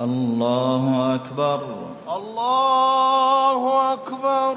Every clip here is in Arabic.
الله أكبر. الله أكبر.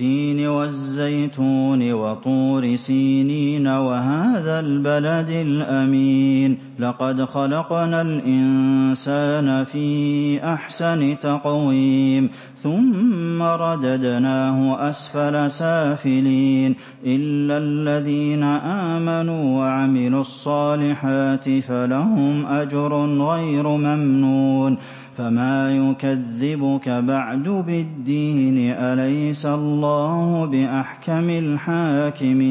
والتين والزيتون وطور سينين وهذا البلد الأمين. لقد خلقنا الإنسان في أحسن تقويم ثم رددناه أسفل سافلين إلا الذين آمنوا وعملوا الصالحات فلهم أجر غير ممنون. فما يكذبك بعد بالدين أليس الله بأحكم الحاكمين؟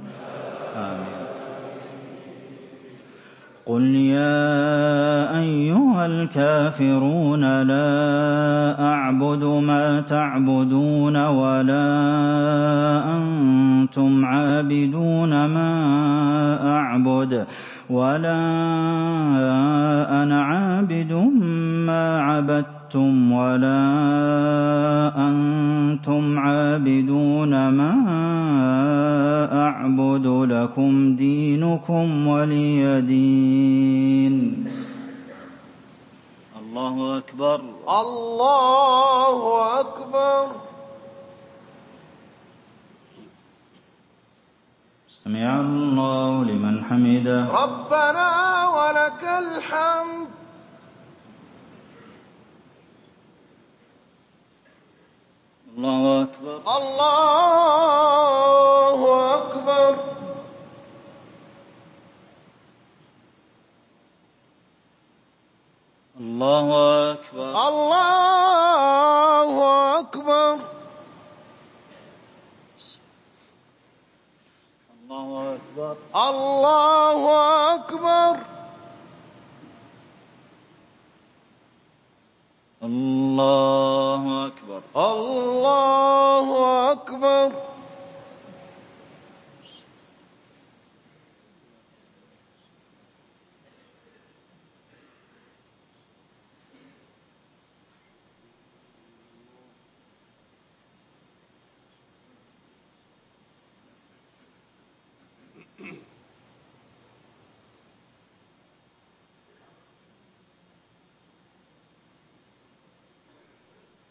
قل يا ايها الكافرون لا اعبد ما تعبدون ولا أنتم عابدون ما اعبد ولا أنا عابد ما عبدتم ولا أنتم عابدون ما أعبد لكم دينكم ولي دين. الله أكبر. الله أكبر. سمع الله لمن حمده. ربنا ولك الحمد. الله أكبر. الله الله أكبر. الله أكبر.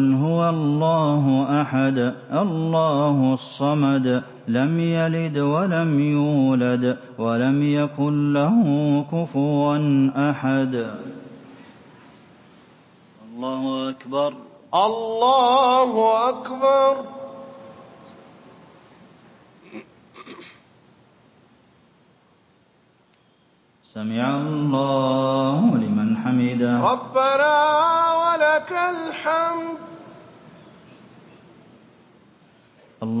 قل هو الله أحد الله الصمد لم يلد ولم يولد ولم يكن له كفوا أحد. الله أكبر. الله أكبر. سمع الله لمن حمده. ربنا ولك الحمد.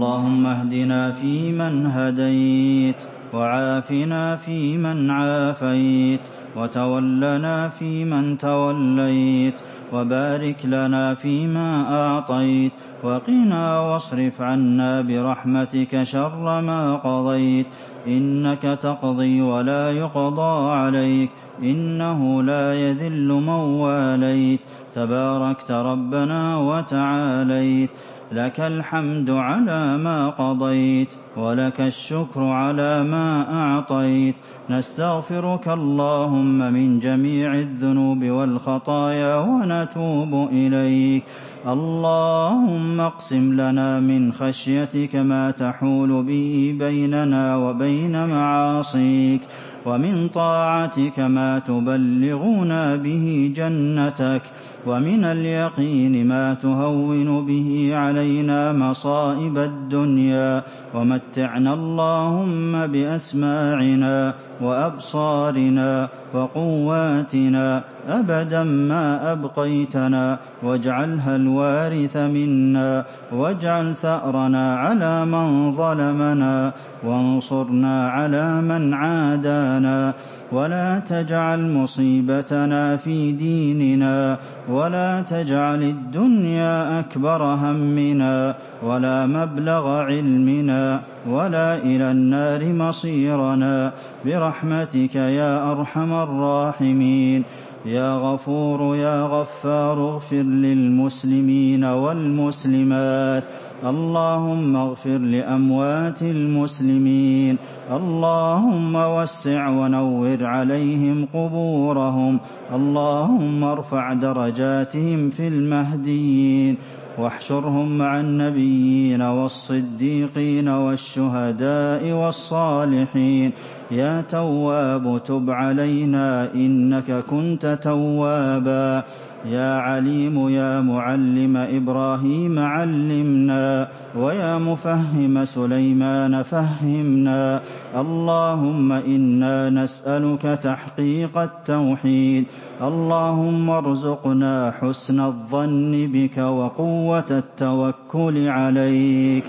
اللهم اهدنا فيمن هديت وعافنا فيمن عافيت وتولنا فيمن توليت وبارك لنا فيما أعطيت وقنا واصرف عنا برحمتك شر ما قضيت إنك تقضي ولا يقضى عليك إنه لا يذل من واليت تباركت ربنا وتعاليت لك الحمد على ما قضيت ولك الشكر على ما أعطيت. نستغفرك اللهم من جميع الذنوب والخطايا ونتوب إليك. اللهم اقسم لنا من خشيتك ما تحول به بيننا وبين معاصيك ومن طاعتك ما تبلغنا به جنتك ومن اليقين ما تهون به علينا مصائب الدنيا ومتعنا اللهم بأسماعنا وأبصارنا وقواتنا أبدا ما أبقيتنا واجعلها الوارث منا واجعل ثأرنا على من ظلمنا وانصرنا على من عادانا ولا تجعل مصيبتنا في ديننا ولا تجعل الدنيا أكبر همنا ولا مبلغ علمنا ولا إلى النار مصيرنا برحمتك يا ارحم الراحمين. يا غفور يا غفار اغفر للمسلمين والمسلمات. اللهم اغفر لاموات المسلمين. اللهم وسع ونور عليهم قبورهم. اللهم ارفع درجاتهم في المهديين. واحشرهم مع النبيين والصديقين والشهداء والصالحين يا تواب تب علينا إنك كنت توابا. يا عليم يا معلم إبراهيم علمنا ويا مفهم سليمان فهمنا. اللهم إنا نسألك تحقيق التوحيد. اللهم ارزقنا حسن الظن بك وقوة التوكل عليك.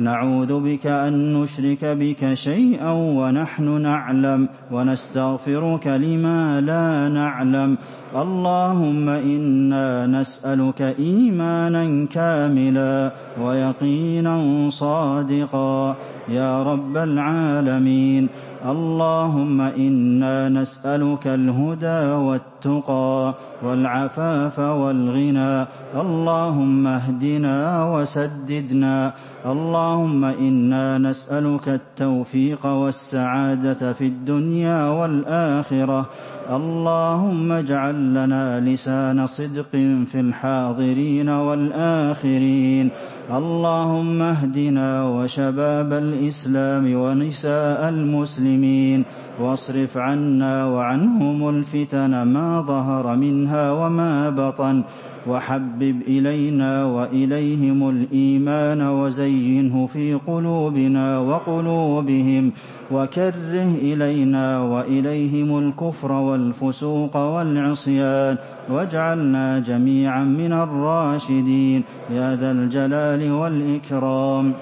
نعوذ بك أن نشرك بك شيئا ونحن نعلم ونستغفرك لما لا نعلم. اللهم إنا نسألك إيمانا كاملا ويقينا صادقا. يا رب العالمين. اللهم إنا نسألك الهدى والتقى والعفاف والغنى. اللهم اهدنا وسددنا. اللهم إنا نسألك التوفيق والسعادة في الدنيا والآخرة. اللهم اجعل لنا لسان صدق في الحاضرين والآخرين. اللهم اهدنا وشباب الإسلام ونساء المسلمين. واصرف عنا وعنهم الفتن ما ظهر منها وما بطن وحبب إلينا وإليهم الإيمان وزينه في قلوبنا وقلوبهم وكره إلينا وإليهم الكفر والفسوق والعصيان واجعلنا جميعا من الراشدين يا ذا الجلال والإكرام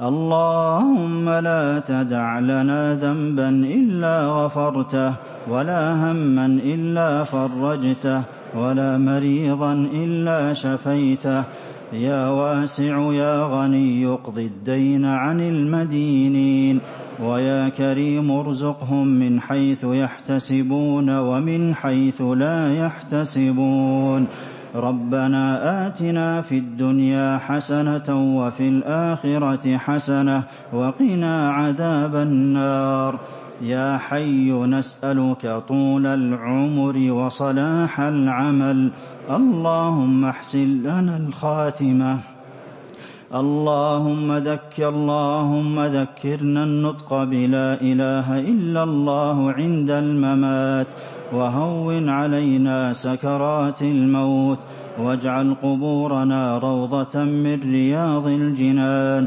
اللهم لا تدع لنا ذنبا إلا غفرته ولا هما إلا فرجته ولا مريضا إلا شفيته. يا واسع يا غني اقض الدين عن المدينين. ويا كريم ارزقهم من حيث يحتسبون ومن حيث لا يحتسبون. ربنا آتنا في الدنيا حسنة وفي الآخرة حسنة وقنا عذاب النار. يا حي نسألك طول العمر وصلاح العمل. اللهم احسن لنا الخاتمة. اللهم ذكر اللهم ذكرنا النطق بلا إله إلا الله عند الممات. وهون علينا سكرات الموت واجعل قبورنا روضة من رياض الجنان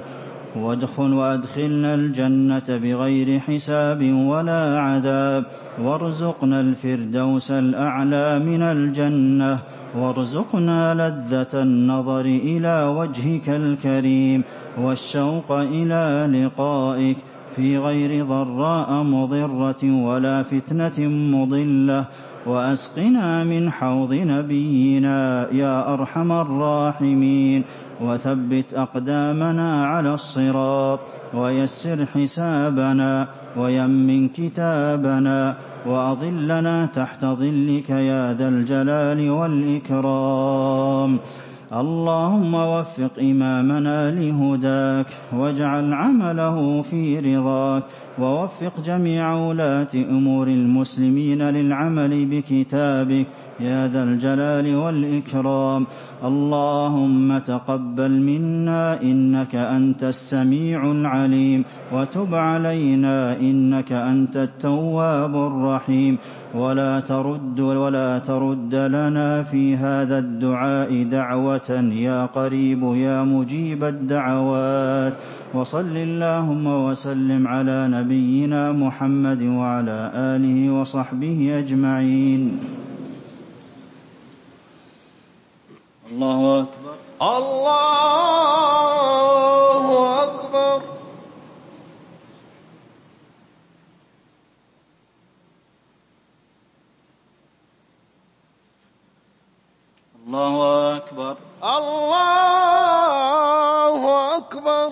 وادخل وأدخلنا الجنة بغير حساب ولا عذاب وارزقنا الفردوس الأعلى من الجنة وارزقنا لذة النظر إلى وجهك الكريم والشوق إلى لقائك في غير ضراء مضرة ولا فتنة مضلة. وأسقنا من حوض نبينا يا أرحم الراحمين. وثبت أقدامنا على الصراط ويسر حسابنا ويمن كتابنا وأظلنا تحت ظلك يا ذا الجلال والإكرام. اللهم وفق إمامنا لهداك واجعل عمله في رضاك ووفق جميع ولاة أمور المسلمين للعمل بكتابك. يا ذا الجلال والإكرام. اللهم تقبل منا إنك أنت السميع العليم. وتب علينا إنك أنت التواب الرحيم. ولا ترد ولا ترد لنا في هذا الدعاء دعوة يا قريب يا مجيب الدعوات. وصل اللهم وسلم على نبينا محمد وعلى آله وصحبه أجمعين. الله أكبر. الله أكبر الله أكبر الله أكبر